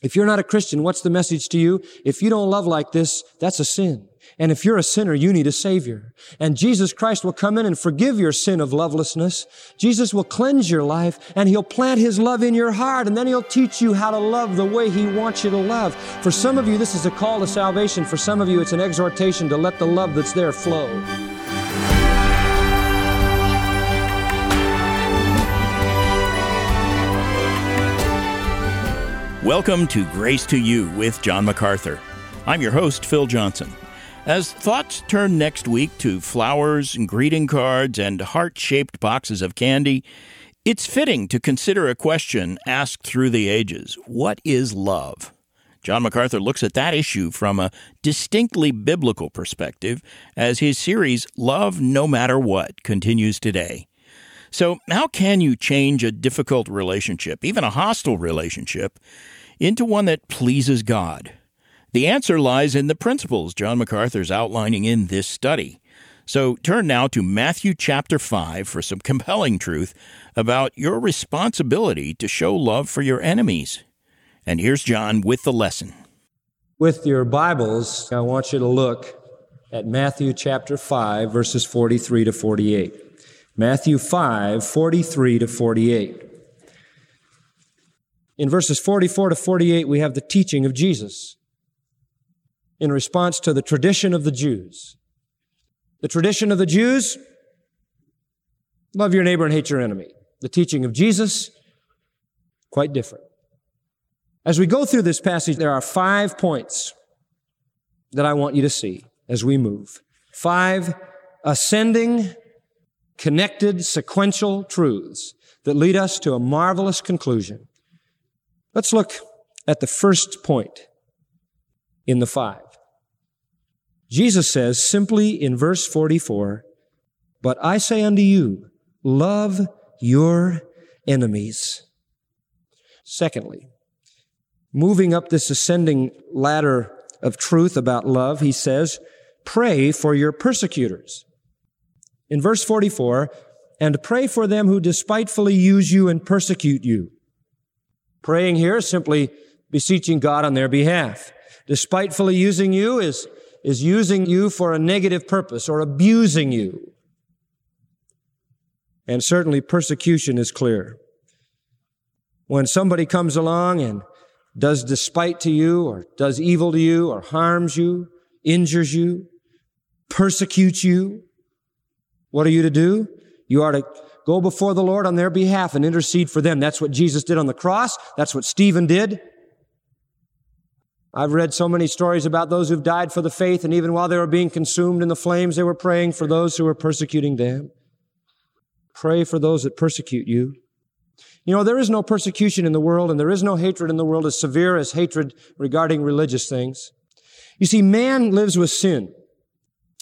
If you're not a Christian, what's the message to you? If you don't love like this, that's a sin. And if you're a sinner, you need a Savior. And Jesus Christ will come in and forgive your sin of lovelessness. Jesus will cleanse your life and He'll plant His love in your heart and then He'll teach you how to love the way He wants you to love. For some of you, this is a call to salvation. For some of you, it's an exhortation to let the love that's there flow. Welcome to Grace to You with John MacArthur. I'm your host, Phil Johnson. As thoughts turn next week to flowers and greeting cards and heart shaped boxes of candy, it's fitting to consider a question asked through the ages What is love? John MacArthur looks at that issue from a distinctly biblical perspective as his series Love No Matter What continues today. So, how can you change a difficult relationship, even a hostile relationship, into one that pleases God? The answer lies in the principles John MacArthur's outlining in this study. So turn now to Matthew chapter 5 for some compelling truth about your responsibility to show love for your enemies. And here's John with the lesson. With your Bibles, I want you to look at Matthew chapter 5, verses 43 to 48. Matthew 5, 43 to 48. In verses 44 to 48, we have the teaching of Jesus in response to the tradition of the Jews. The tradition of the Jews, love your neighbor and hate your enemy. The teaching of Jesus, quite different. As we go through this passage, there are five points that I want you to see as we move. Five ascending connected, sequential truths that lead us to a marvelous conclusion. Let's look at the first point in the five. Jesus says simply in verse 44, But I say unto you, love your enemies. Secondly, moving up this ascending ladder of truth about love, he says, pray for your persecutors. In verse 44, and pray for them who despitefully use you and persecute you. Praying here is simply beseeching God on their behalf. Despitefully using you is, is using you for a negative purpose or abusing you. And certainly persecution is clear. When somebody comes along and does despite to you or does evil to you or harms you, injures you, persecutes you, what are you to do? You are to go before the Lord on their behalf and intercede for them. That's what Jesus did on the cross. That's what Stephen did. I've read so many stories about those who've died for the faith, and even while they were being consumed in the flames, they were praying for those who were persecuting them. Pray for those that persecute you. You know, there is no persecution in the world, and there is no hatred in the world as severe as hatred regarding religious things. You see, man lives with sin,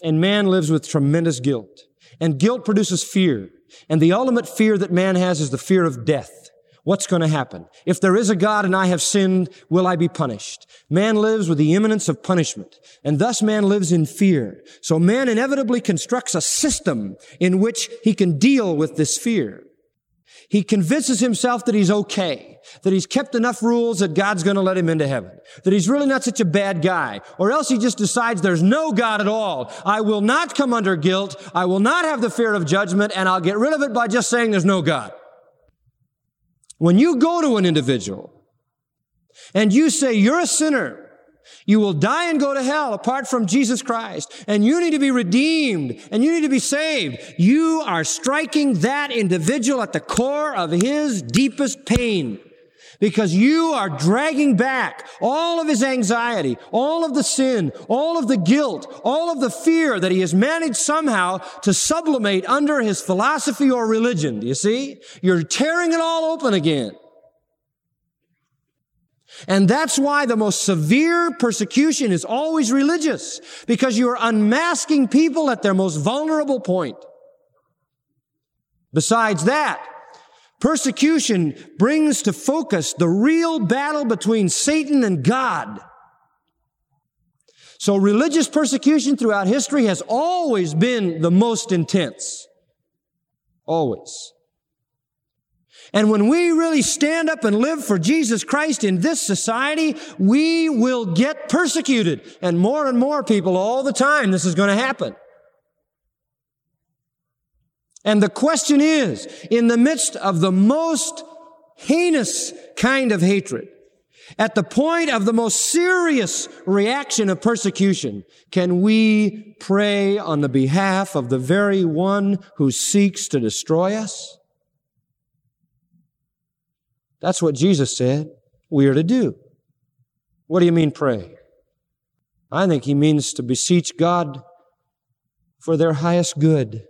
and man lives with tremendous guilt. And guilt produces fear. And the ultimate fear that man has is the fear of death. What's going to happen? If there is a God and I have sinned, will I be punished? Man lives with the imminence of punishment, and thus man lives in fear. So man inevitably constructs a system in which he can deal with this fear. He convinces himself that he's okay, that he's kept enough rules that God's going to let him into heaven, that he's really not such a bad guy, or else he just decides there's no God at all. I will not come under guilt. I will not have the fear of judgment, and I'll get rid of it by just saying there's no God. When you go to an individual and you say you're a sinner, you will die and go to hell apart from Jesus Christ. And you need to be redeemed and you need to be saved. You are striking that individual at the core of his deepest pain because you are dragging back all of his anxiety, all of the sin, all of the guilt, all of the fear that he has managed somehow to sublimate under his philosophy or religion. Do you see? You're tearing it all open again. And that's why the most severe persecution is always religious, because you are unmasking people at their most vulnerable point. Besides that, persecution brings to focus the real battle between Satan and God. So religious persecution throughout history has always been the most intense. Always. And when we really stand up and live for Jesus Christ in this society, we will get persecuted. And more and more people all the time, this is going to happen. And the question is, in the midst of the most heinous kind of hatred, at the point of the most serious reaction of persecution, can we pray on the behalf of the very one who seeks to destroy us? That's what Jesus said we are to do. What do you mean pray? I think he means to beseech God for their highest good.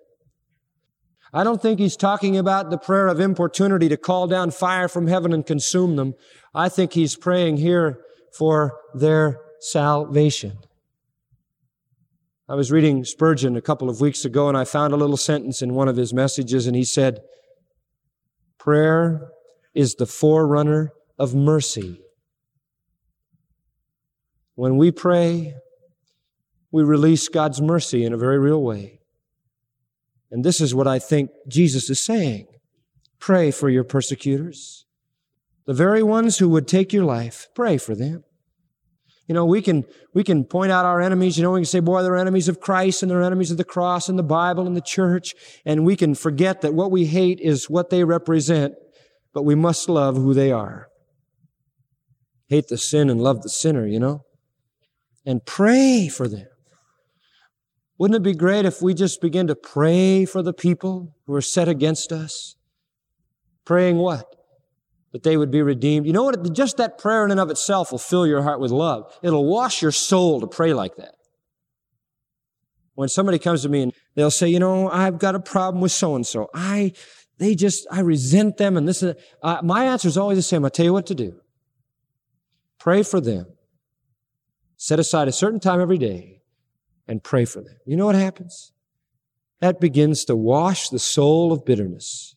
I don't think he's talking about the prayer of importunity to call down fire from heaven and consume them. I think he's praying here for their salvation. I was reading Spurgeon a couple of weeks ago and I found a little sentence in one of his messages and he said, Prayer is the forerunner of mercy. When we pray, we release God's mercy in a very real way. And this is what I think Jesus is saying. Pray for your persecutors. The very ones who would take your life, pray for them. You know, we can, we can point out our enemies, you know, we can say, boy, they're enemies of Christ and they're enemies of the cross and the Bible and the church. And we can forget that what we hate is what they represent, but we must love who they are. Hate the sin and love the sinner, you know? And pray for them. Wouldn't it be great if we just begin to pray for the people who are set against us? Praying what? That they would be redeemed. You know what? Just that prayer in and of itself will fill your heart with love. It'll wash your soul to pray like that. When somebody comes to me and they'll say, you know, I've got a problem with so and so. I, they just, I resent them and this is, uh, my answer is always the same. I'll tell you what to do. Pray for them. Set aside a certain time every day and pray for them. You know what happens? That begins to wash the soul of bitterness.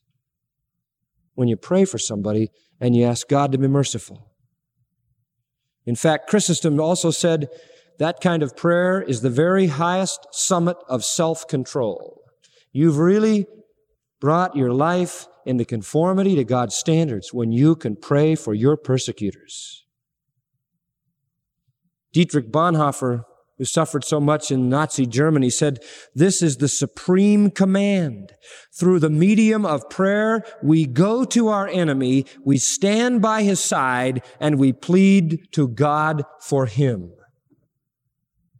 When you pray for somebody and you ask God to be merciful. In fact, Chrysostom also said that kind of prayer is the very highest summit of self-control. You've really brought your life into conformity to God's standards when you can pray for your persecutors. Dietrich Bonhoeffer who suffered so much in Nazi Germany, said, This is the supreme command. Through the medium of prayer, we go to our enemy, we stand by his side, and we plead to God for him.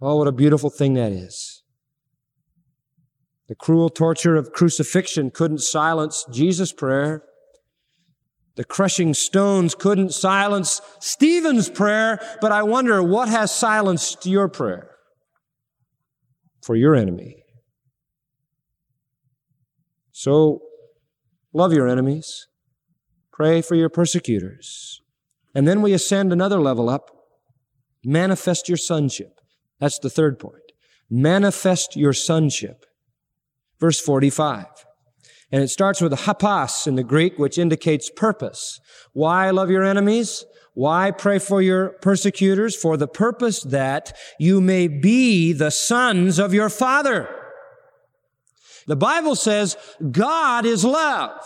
Oh, what a beautiful thing that is. The cruel torture of crucifixion couldn't silence Jesus' prayer. The crushing stones couldn't silence Stephen's prayer, but I wonder what has silenced your prayer for your enemy. So, love your enemies. Pray for your persecutors. And then we ascend another level up. Manifest your sonship. That's the third point. Manifest your sonship. Verse 45. And it starts with hopos in the Greek, which indicates purpose. Why love your enemies? Why pray for your persecutors? For the purpose that you may be the sons of your Father. The Bible says God is love.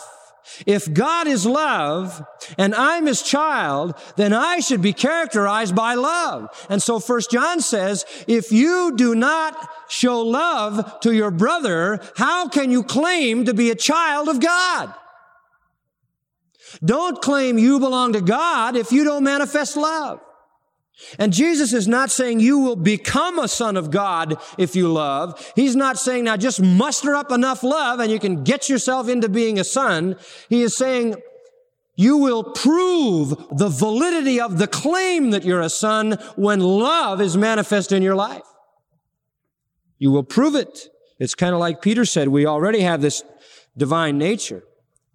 If God is love and I'm his child, then I should be characterized by love. And so first John says, if you do not show love to your brother, how can you claim to be a child of God? Don't claim you belong to God if you don't manifest love. And Jesus is not saying you will become a son of God if you love. He's not saying now just muster up enough love and you can get yourself into being a son. He is saying you will prove the validity of the claim that you're a son when love is manifest in your life. You will prove it. It's kind of like Peter said, we already have this divine nature.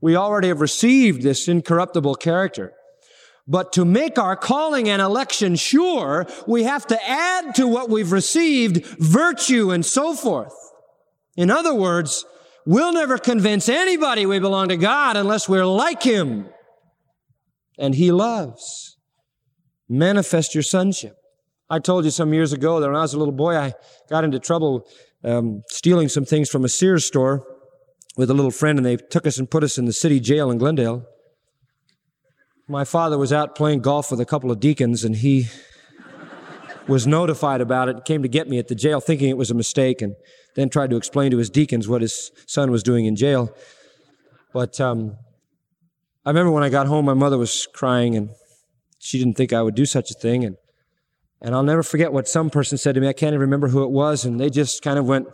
We already have received this incorruptible character. But to make our calling and election sure, we have to add to what we've received virtue and so forth. In other words, we'll never convince anybody we belong to God unless we're like Him. And He loves. Manifest your sonship. I told you some years ago that when I was a little boy, I got into trouble um, stealing some things from a Sears store with a little friend, and they took us and put us in the city jail in Glendale. My father was out playing golf with a couple of deacons and he was notified about it, came to get me at the jail thinking it was a mistake, and then tried to explain to his deacons what his son was doing in jail. But um, I remember when I got home, my mother was crying, and she didn't think I would do such a thing. And, and I'll never forget what some person said to me. I can't even remember who it was, and they just kind of went,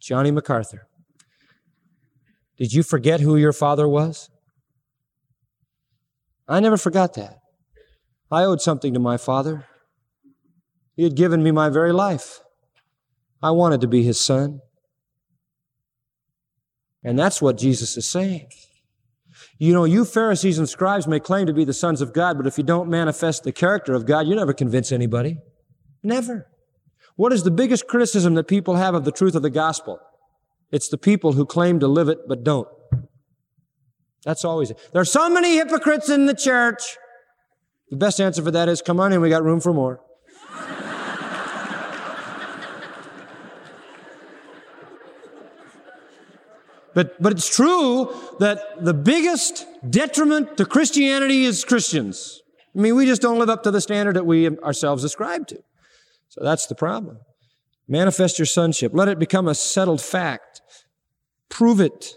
Johnny MacArthur. Did you forget who your father was? I never forgot that. I owed something to my father. He had given me my very life. I wanted to be his son. And that's what Jesus is saying. You know, you Pharisees and scribes may claim to be the sons of God, but if you don't manifest the character of God, you never convince anybody. Never. What is the biggest criticism that people have of the truth of the gospel? It's the people who claim to live it but don't. That's always it. There are so many hypocrites in the church. The best answer for that is come on in, we got room for more. But, but it's true that the biggest detriment to Christianity is Christians. I mean, we just don't live up to the standard that we ourselves ascribe to. So that's the problem. Manifest your sonship. Let it become a settled fact. Prove it.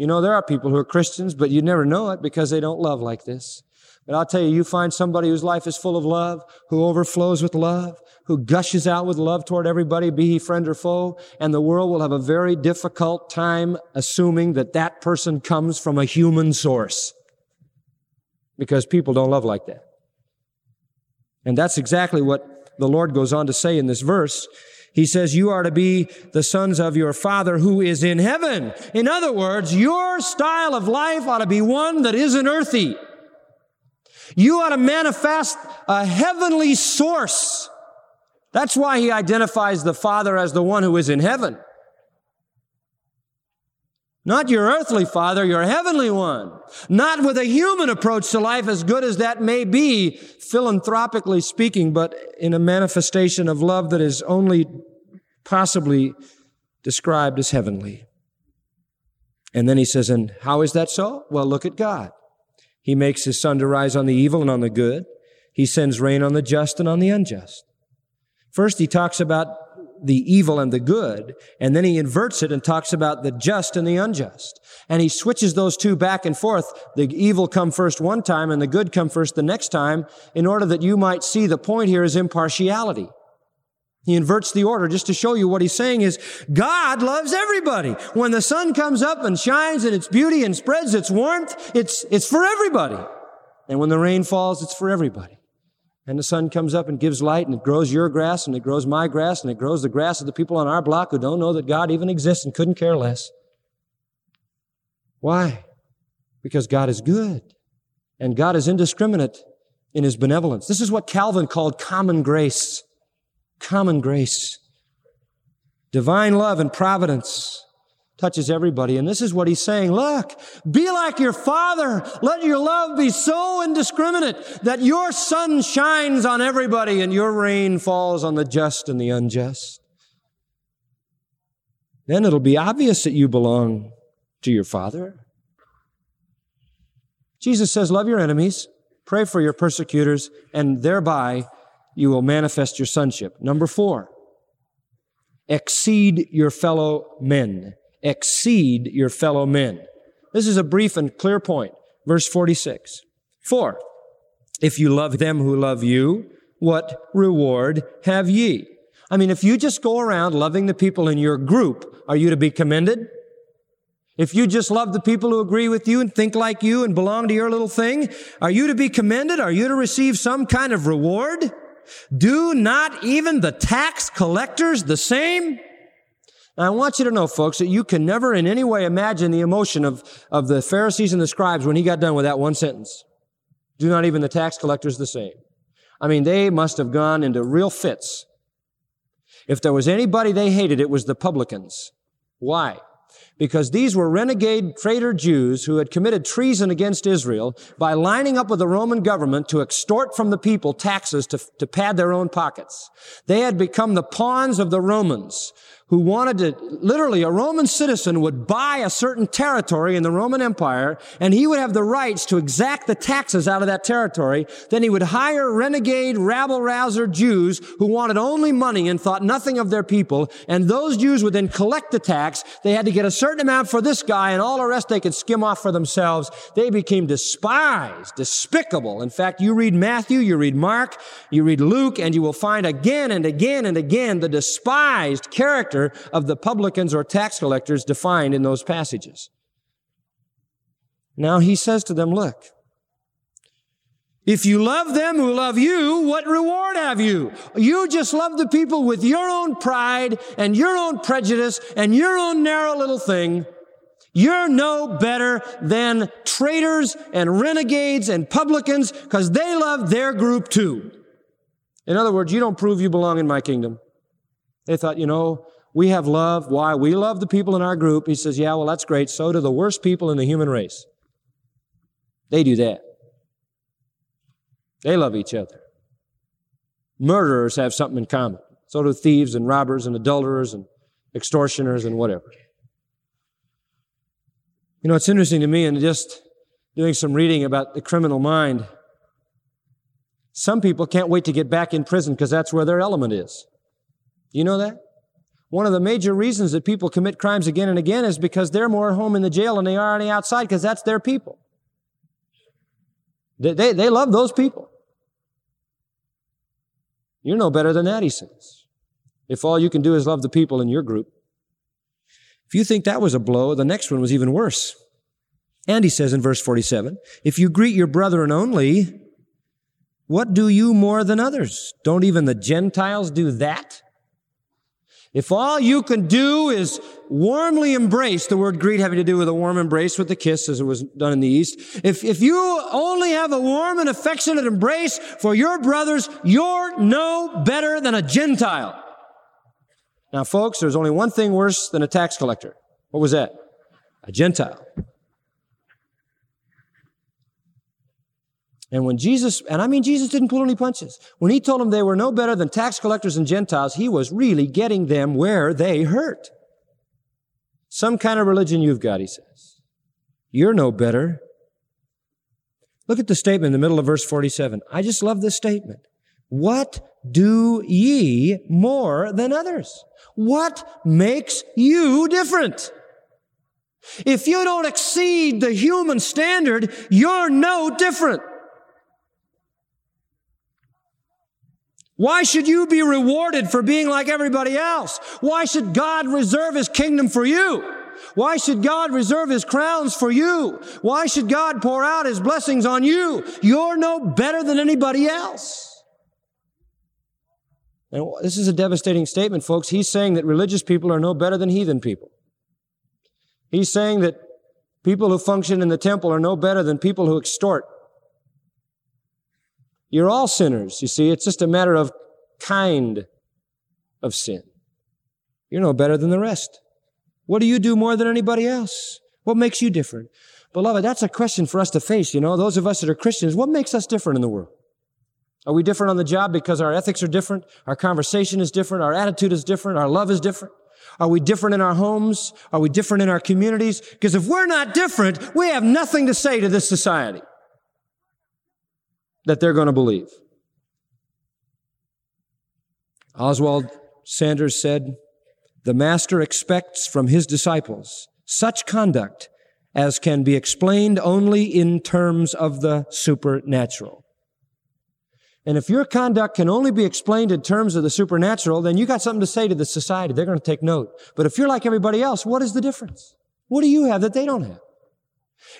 You know, there are people who are Christians, but you never know it because they don't love like this. But I'll tell you, you find somebody whose life is full of love, who overflows with love, who gushes out with love toward everybody, be he friend or foe, and the world will have a very difficult time assuming that that person comes from a human source. Because people don't love like that. And that's exactly what the Lord goes on to say in this verse. He says, you are to be the sons of your Father who is in heaven. In other words, your style of life ought to be one that isn't earthy. You ought to manifest a heavenly source. That's why he identifies the Father as the one who is in heaven. Not your earthly father, your heavenly one. Not with a human approach to life, as good as that may be, philanthropically speaking, but in a manifestation of love that is only possibly described as heavenly. And then he says, and how is that so? Well, look at God. He makes his sun to rise on the evil and on the good. He sends rain on the just and on the unjust. First, he talks about the evil and the good, and then he inverts it and talks about the just and the unjust. And he switches those two back and forth. The evil come first one time and the good come first the next time in order that you might see the point here is impartiality. He inverts the order just to show you what he's saying is God loves everybody. When the sun comes up and shines in its beauty and spreads its warmth, it's, it's for everybody. And when the rain falls, it's for everybody. And the sun comes up and gives light and it grows your grass and it grows my grass and it grows the grass of the people on our block who don't know that God even exists and couldn't care less. Why? Because God is good and God is indiscriminate in his benevolence. This is what Calvin called common grace common grace. Divine love and providence touches everybody. And this is what he's saying. Look, be like your father. Let your love be so indiscriminate that your sun shines on everybody and your rain falls on the just and the unjust. Then it'll be obvious that you belong to your father. Jesus says, love your enemies, pray for your persecutors, and thereby you will manifest your sonship. Number four, exceed your fellow men. Exceed your fellow men. This is a brief and clear point. Verse 46. Four, if you love them who love you, what reward have ye? I mean, if you just go around loving the people in your group, are you to be commended? If you just love the people who agree with you and think like you and belong to your little thing, are you to be commended? Are you to receive some kind of reward? Do not even the tax collectors the same? Now, I want you to know, folks, that you can never in any way imagine the emotion of, of the Pharisees and the scribes when he got done with that one sentence. Do not even the tax collectors the same. I mean, they must have gone into real fits. If there was anybody they hated, it was the publicans. Why? because these were renegade traitor Jews who had committed treason against Israel by lining up with the Roman government to extort from the people taxes to, to pad their own pockets. They had become the pawns of the Romans who wanted to, literally, a Roman citizen would buy a certain territory in the Roman Empire, and he would have the rights to exact the taxes out of that territory. Then he would hire renegade, rabble-rouser Jews who wanted only money and thought nothing of their people, and those Jews would then collect the tax. They had to get a certain amount for this guy, and all the rest they could skim off for themselves. They became despised, despicable. In fact, you read Matthew, you read Mark, you read Luke, and you will find again and again and again the despised character character of the publicans or tax collectors defined in those passages. Now he says to them, look, if you love them who love you, what reward have you? You just love the people with your own pride and your own prejudice and your own narrow little thing. You're no better than traitors and renegades and publicans because they love their group too. In other words, you don't prove you belong in my kingdom. They thought, you know, we have love. Why? We love the people in our group. He says, yeah, well, that's great. So do the worst people in the human race. They do that. They love each other. Murderers have something in common. So do thieves and robbers and adulterers and extortioners and whatever. You know, it's interesting to me and just doing some reading about the criminal mind. Some people can't wait to get back in prison because that's where their element is. You know that? One of the major reasons that people commit crimes again and again is because they're more at home in the jail than they are on the outside because that's their people. They, they, they love those people. You're no better than that, he says. If all you can do is love the people in your group. If you think that was a blow, the next one was even worse. And he says in verse 47, if you greet your brethren only, what do you more than others? Don't even the Gentiles do that? If all you can do is warmly embrace, the word greet having to do with a warm embrace with the kiss as it was done in the East. If, if you only have a warm and affectionate embrace for your brothers, you're no better than a Gentile. Now folks, there's only one thing worse than a tax collector. What was that? A Gentile. And when Jesus, and I mean, Jesus didn't pull any punches. When he told them they were no better than tax collectors and Gentiles, he was really getting them where they hurt. Some kind of religion you've got, he says. You're no better. Look at the statement in the middle of verse 47. I just love this statement. What do ye more than others? What makes you different? If you don't exceed the human standard, you're no different. Why should you be rewarded for being like everybody else? Why should God reserve His kingdom for you? Why should God reserve His crowns for you? Why should God pour out His blessings on you? You're no better than anybody else. And this is a devastating statement, folks. He's saying that religious people are no better than heathen people. He's saying that people who function in the temple are no better than people who extort you're all sinners, you see. It's just a matter of kind of sin. You're no better than the rest. What do you do more than anybody else? What makes you different? Beloved, that's a question for us to face, you know, those of us that are Christians. What makes us different in the world? Are we different on the job because our ethics are different? Our conversation is different? Our attitude is different? Our love is different? Are we different in our homes? Are we different in our communities? Because if we're not different, we have nothing to say to this society that they're going to believe. Oswald Sanders said, The master expects from his disciples such conduct as can be explained only in terms of the supernatural. And if your conduct can only be explained in terms of the supernatural, then you got something to say to the society. They're going to take note. But if you're like everybody else, what is the difference? What do you have that they don't have?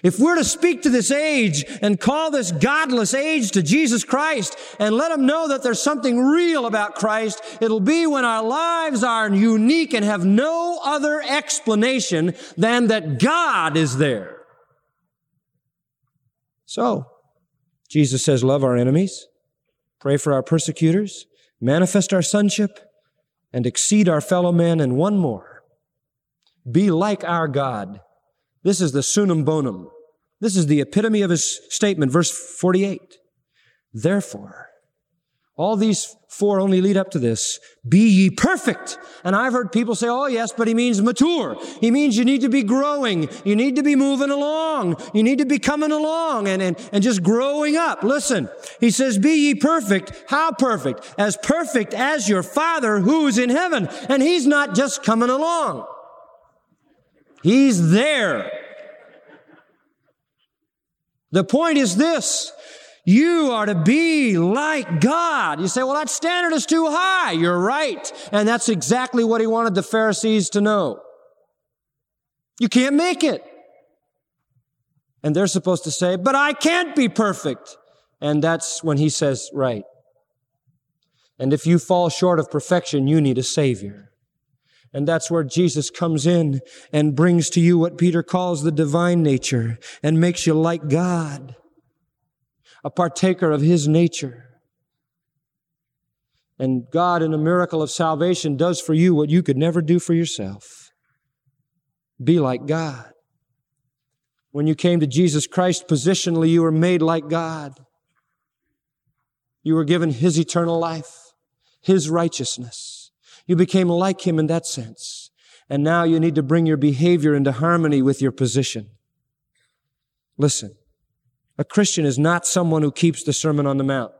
If we're to speak to this age and call this godless age to Jesus Christ and let them know that there's something real about Christ, it'll be when our lives are unique and have no other explanation than that God is there. So, Jesus says, love our enemies, pray for our persecutors, manifest our sonship, and exceed our fellow men, and one more. Be like our God this is the summum bonum. This is the epitome of his statement, verse 48. Therefore, All these four only lead up to this. Be ye perfect. And I've heard people say, oh yes, but he means mature. He means you need to be growing. You need to be moving along. You need to be coming along and, and, and just growing up. Listen, he says, be ye perfect. How perfect? As perfect as your father who's in heaven. And he's not just coming along. He's there. The point is this. You are to be like God. You say, well, that standard is too high. You're right. And that's exactly what he wanted the Pharisees to know. You can't make it. And they're supposed to say, but I can't be perfect. And that's when he says, right. And if you fall short of perfection, you need a savior. And that's where Jesus comes in and brings to you what Peter calls the divine nature and makes you like God a partaker of His nature. And God, in a miracle of salvation, does for you what you could never do for yourself. Be like God. When you came to Jesus Christ, positionally, you were made like God. You were given His eternal life, His righteousness. You became like Him in that sense. And now you need to bring your behavior into harmony with your position. Listen, a Christian is not someone who keeps the Sermon on the Mount.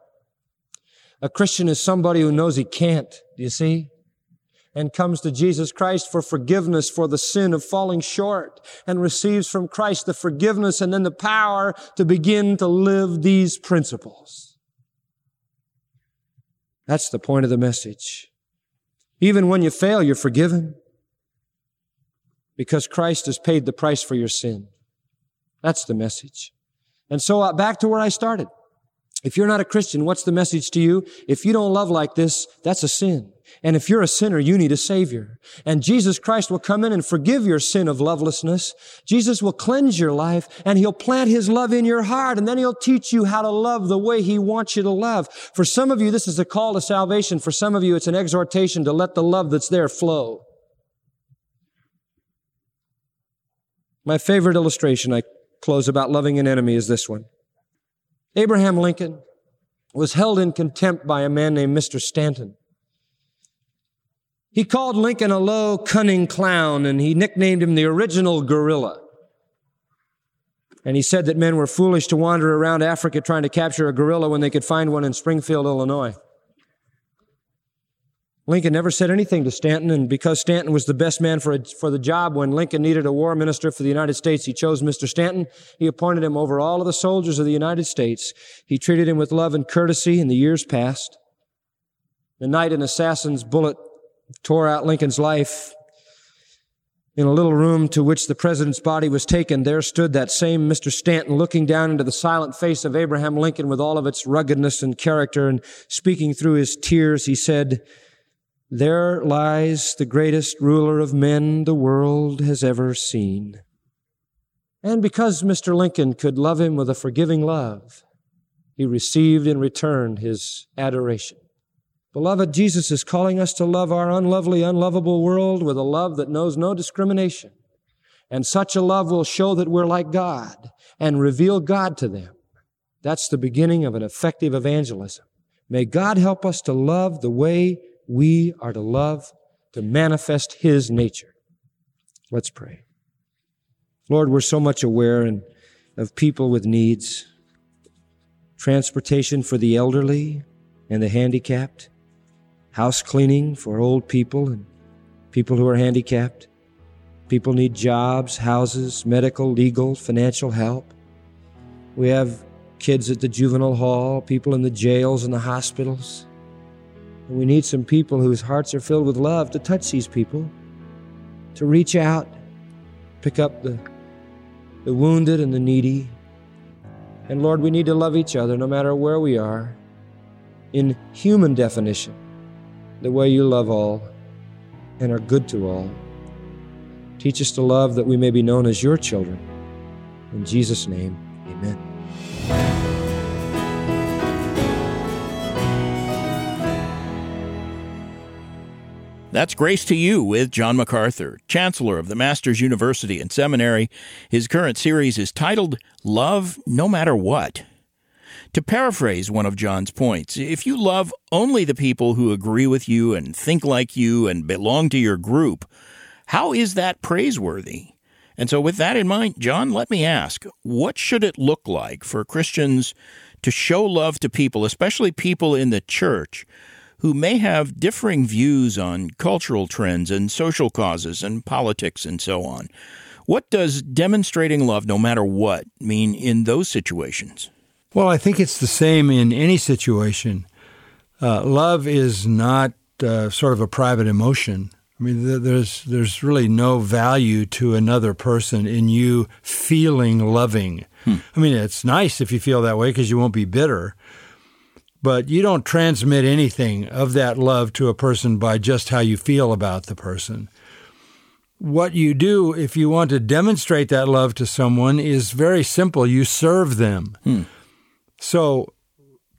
A Christian is somebody who knows he can't. Do you see? And comes to Jesus Christ for forgiveness for the sin of falling short and receives from Christ the forgiveness and then the power to begin to live these principles. That's the point of the message. Even when you fail, you're forgiven because Christ has paid the price for your sin. That's the message. And so uh, back to where I started. If you're not a Christian, what's the message to you? If you don't love like this, that's a sin. And if you're a sinner, you need a savior. And Jesus Christ will come in and forgive your sin of lovelessness. Jesus will cleanse your life and he'll plant his love in your heart and then he'll teach you how to love the way he wants you to love. For some of you, this is a call to salvation. For some of you, it's an exhortation to let the love that's there flow. My favorite illustration I close about loving an enemy is this one. Abraham Lincoln was held in contempt by a man named Mr. Stanton. He called Lincoln a low, cunning clown, and he nicknamed him the original gorilla. And he said that men were foolish to wander around Africa trying to capture a gorilla when they could find one in Springfield, Illinois. Lincoln never said anything to Stanton, and because Stanton was the best man for, a, for the job when Lincoln needed a war minister for the United States, he chose Mr. Stanton. He appointed him over all of the soldiers of the United States. He treated him with love and courtesy in the years past. The night an assassin's bullet tore out Lincoln's life, in a little room to which the president's body was taken, there stood that same Mr. Stanton looking down into the silent face of Abraham Lincoln with all of its ruggedness and character and speaking through his tears, he said, there lies the greatest ruler of men the world has ever seen. And because Mr. Lincoln could love him with a forgiving love, he received in return his adoration. Beloved, Jesus is calling us to love our unlovely, unlovable world with a love that knows no discrimination. And such a love will show that we're like God and reveal God to them. That's the beginning of an effective evangelism. May God help us to love the way we are to love, to manifest His nature. Let's pray. Lord, we're so much aware and of people with needs, transportation for the elderly and the handicapped, house cleaning for old people and people who are handicapped. People need jobs, houses, medical, legal, financial help. We have kids at the juvenile hall, people in the jails and the hospitals. And we need some people whose hearts are filled with love to touch these people, to reach out, pick up the, the wounded and the needy. And Lord, we need to love each other no matter where we are, in human definition, the way you love all and are good to all. Teach us to love that we may be known as your children. In Jesus' name, amen. That's Grace to You with John MacArthur, Chancellor of the Masters University and Seminary. His current series is titled Love No Matter What. To paraphrase one of John's points, if you love only the people who agree with you and think like you and belong to your group, how is that praiseworthy? And so, with that in mind, John, let me ask what should it look like for Christians to show love to people, especially people in the church, who may have differing views on cultural trends and social causes and politics and so on? What does demonstrating love, no matter what, mean in those situations? Well, I think it's the same in any situation. Uh, love is not uh, sort of a private emotion. I mean, there's there's really no value to another person in you feeling loving. Hmm. I mean, it's nice if you feel that way because you won't be bitter. But you don't transmit anything of that love to a person by just how you feel about the person. What you do if you want to demonstrate that love to someone is very simple. You serve them. Hmm. So,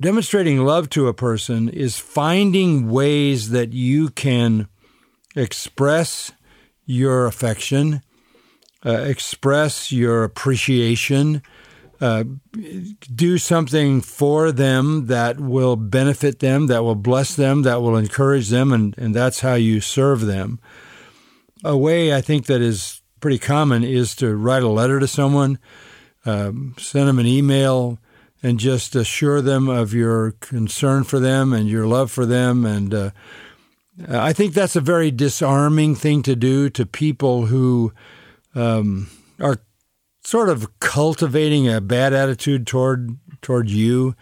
demonstrating love to a person is finding ways that you can express your affection, uh, express your appreciation, uh, do something for them that will benefit them, that will bless them, that will encourage them, and, and that's how you serve them. A way I think that is pretty common is to write a letter to someone, um, send them an email, and just assure them of your concern for them and your love for them. And uh, I think that's a very disarming thing to do to people who um, are sort of cultivating a bad attitude toward toward you.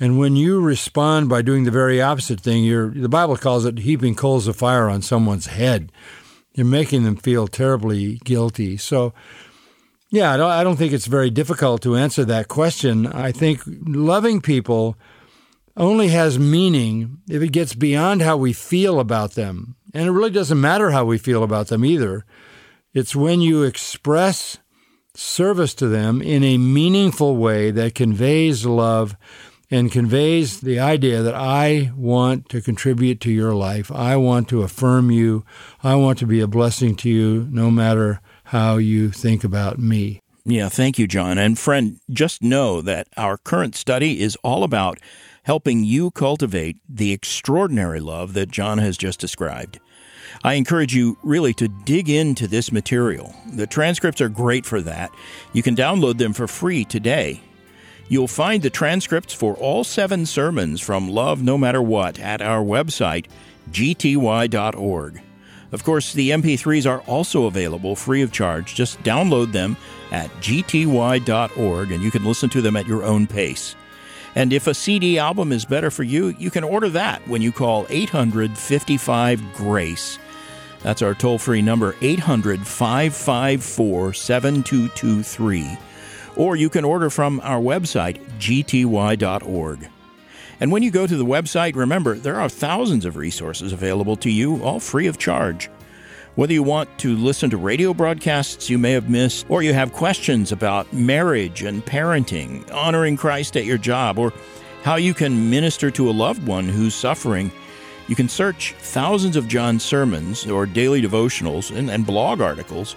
And when you respond by doing the very opposite thing, you're, the Bible calls it heaping coals of fire on someone's head. You're making them feel terribly guilty. So yeah, I don't, think it's very difficult to answer that question. I think loving people only has meaning if it gets beyond how we feel about them. And it really doesn't matter how we feel about them either. It's when you express service to them in a meaningful way that conveys love and conveys the idea that I want to contribute to your life. I want to affirm you. I want to be a blessing to you no matter how you think about me. Yeah, thank you, John. And friend, just know that our current study is all about helping you cultivate the extraordinary love that John has just described. I encourage you really to dig into this material. The transcripts are great for that. You can download them for free today. You'll find the transcripts for all seven sermons from Love No Matter What at our website, gty.org. Of course, the MP3s are also available free of charge. Just download them at gty.org and you can listen to them at your own pace. And if a CD album is better for you, you can order that when you call 855 GRACE. That's our toll free number, 800 554 7223. Or you can order from our website, gty.org. And when you go to the website, remember there are thousands of resources available to you, all free of charge. Whether you want to listen to radio broadcasts you may have missed, or you have questions about marriage and parenting, honoring Christ at your job, or how you can minister to a loved one who's suffering, you can search thousands of John's sermons or daily devotionals and, and blog articles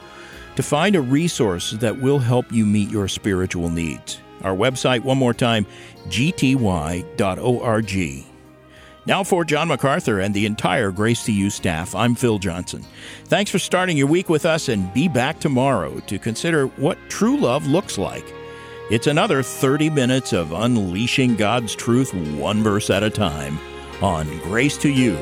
to find a resource that will help you meet your spiritual needs. Our website, one more time, gty.org. Now, for John MacArthur and the entire Grace to You staff, I'm Phil Johnson. Thanks for starting your week with us, and be back tomorrow to consider what true love looks like. It's another 30 minutes of unleashing God's truth one verse at a time on Grace to You.